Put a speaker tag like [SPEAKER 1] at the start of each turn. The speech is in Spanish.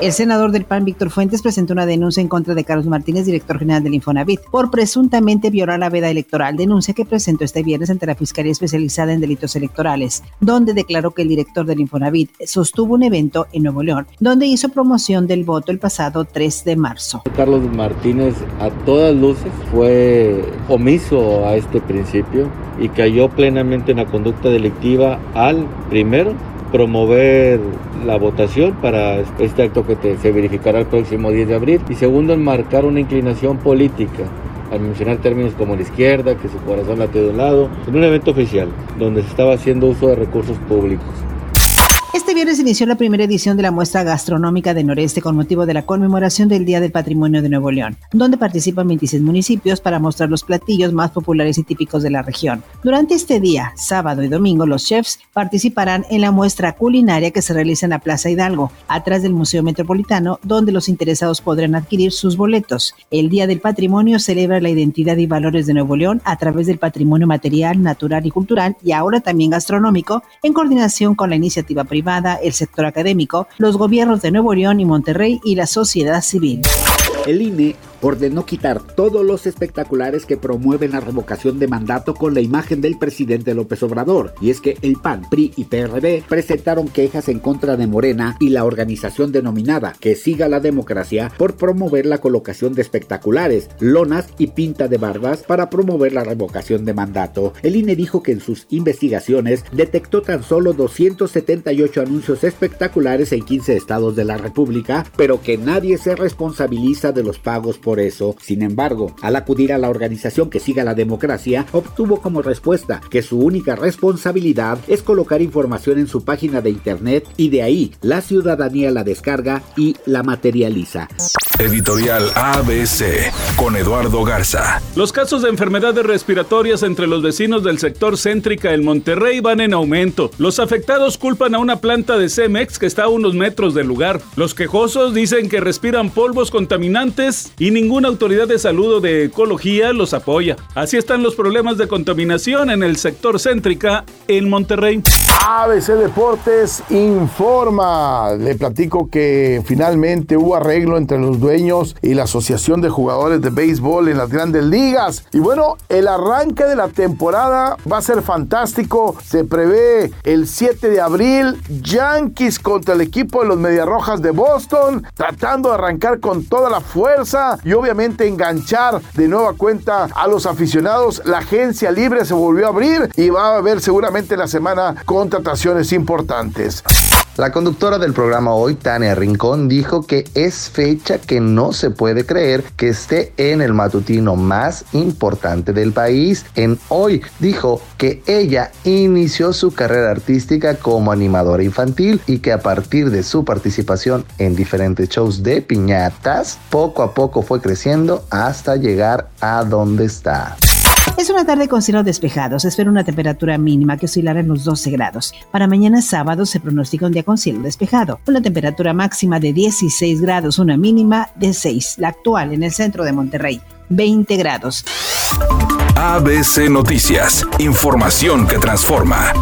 [SPEAKER 1] El senador del PAN, Víctor Fuentes, presentó una denuncia en contra de Carlos Martínez, director general del Infonavit, por presuntamente violar la veda electoral, denuncia que presentó este viernes ante la Fiscalía Especializada en Delitos Electorales, donde declaró que el director del Infonavit sostuvo un evento en Nuevo León, donde hizo promoción del voto el pasado 3 de marzo.
[SPEAKER 2] Carlos Martínez a todas luces fue omiso a este principio y cayó plenamente en la conducta delictiva al primero promover la votación para este acto que se verificará el próximo 10 de abril y segundo enmarcar una inclinación política al mencionar términos como la izquierda, que su corazón late de un lado, en un evento oficial donde se estaba haciendo uso de recursos públicos.
[SPEAKER 1] Este viernes inició la primera edición de la muestra gastronómica de Noreste con motivo de la conmemoración del Día del Patrimonio de Nuevo León, donde participan 26 municipios para mostrar los platillos más populares y típicos de la región. Durante este día, sábado y domingo, los chefs participarán en la muestra culinaria que se realiza en la Plaza Hidalgo, atrás del Museo Metropolitano, donde los interesados podrán adquirir sus boletos. El Día del Patrimonio celebra la identidad y valores de Nuevo León a través del patrimonio material, natural y cultural y ahora también gastronómico, en coordinación con la iniciativa privada el sector académico, los gobiernos de Nuevo León y Monterrey y la sociedad civil.
[SPEAKER 3] El INE ordenó quitar todos los espectaculares que promueven la revocación de mandato con la imagen del presidente López Obrador. Y es que el PAN, PRI y PRD presentaron quejas en contra de Morena y la organización denominada Que Siga la Democracia por promover la colocación de espectaculares, lonas y pinta de barbas para promover la revocación de mandato. El INE dijo que en sus investigaciones detectó tan solo 278 anuncios espectaculares en 15 estados de la República, pero que nadie se responsabiliza de los pagos por eso. Sin embargo, al acudir a la organización que siga la democracia, obtuvo como respuesta que su única responsabilidad es colocar información en su página de internet y de ahí la ciudadanía la descarga y la materializa.
[SPEAKER 4] Editorial ABC con Eduardo Garza.
[SPEAKER 5] Los casos de enfermedades respiratorias entre los vecinos del sector céntrica en Monterrey van en aumento. Los afectados culpan a una planta de Cemex que está a unos metros del lugar. Los quejosos dicen que respiran polvos contaminantes y ninguna autoridad de salud o de ecología los apoya. Así están los problemas de contaminación en el sector céntrica en Monterrey.
[SPEAKER 6] ABC Deportes informa. Le platico que finalmente hubo arreglo entre los y la Asociación de Jugadores de Béisbol en las grandes ligas. Y bueno, el arranque de la temporada va a ser fantástico. Se prevé el 7 de abril Yankees contra el equipo de los Mediarrojas de Boston, tratando de arrancar con toda la fuerza y obviamente enganchar de nueva cuenta a los aficionados. La agencia libre se volvió a abrir y va a haber seguramente la semana contrataciones importantes.
[SPEAKER 7] La conductora del programa hoy, Tania Rincón, dijo que es fecha que no se puede creer que esté en el matutino más importante del país. En hoy dijo que ella inició su carrera artística como animadora infantil y que a partir de su participación en diferentes shows de piñatas, poco a poco fue creciendo hasta llegar a donde está.
[SPEAKER 1] Es una tarde con cielo despejado. Se espera una temperatura mínima que oscilará en los 12 grados. Para mañana sábado se pronostica un día con cielo despejado. Una temperatura máxima de 16 grados, una mínima de 6. La actual en el centro de Monterrey, 20 grados.
[SPEAKER 4] ABC Noticias. Información que transforma.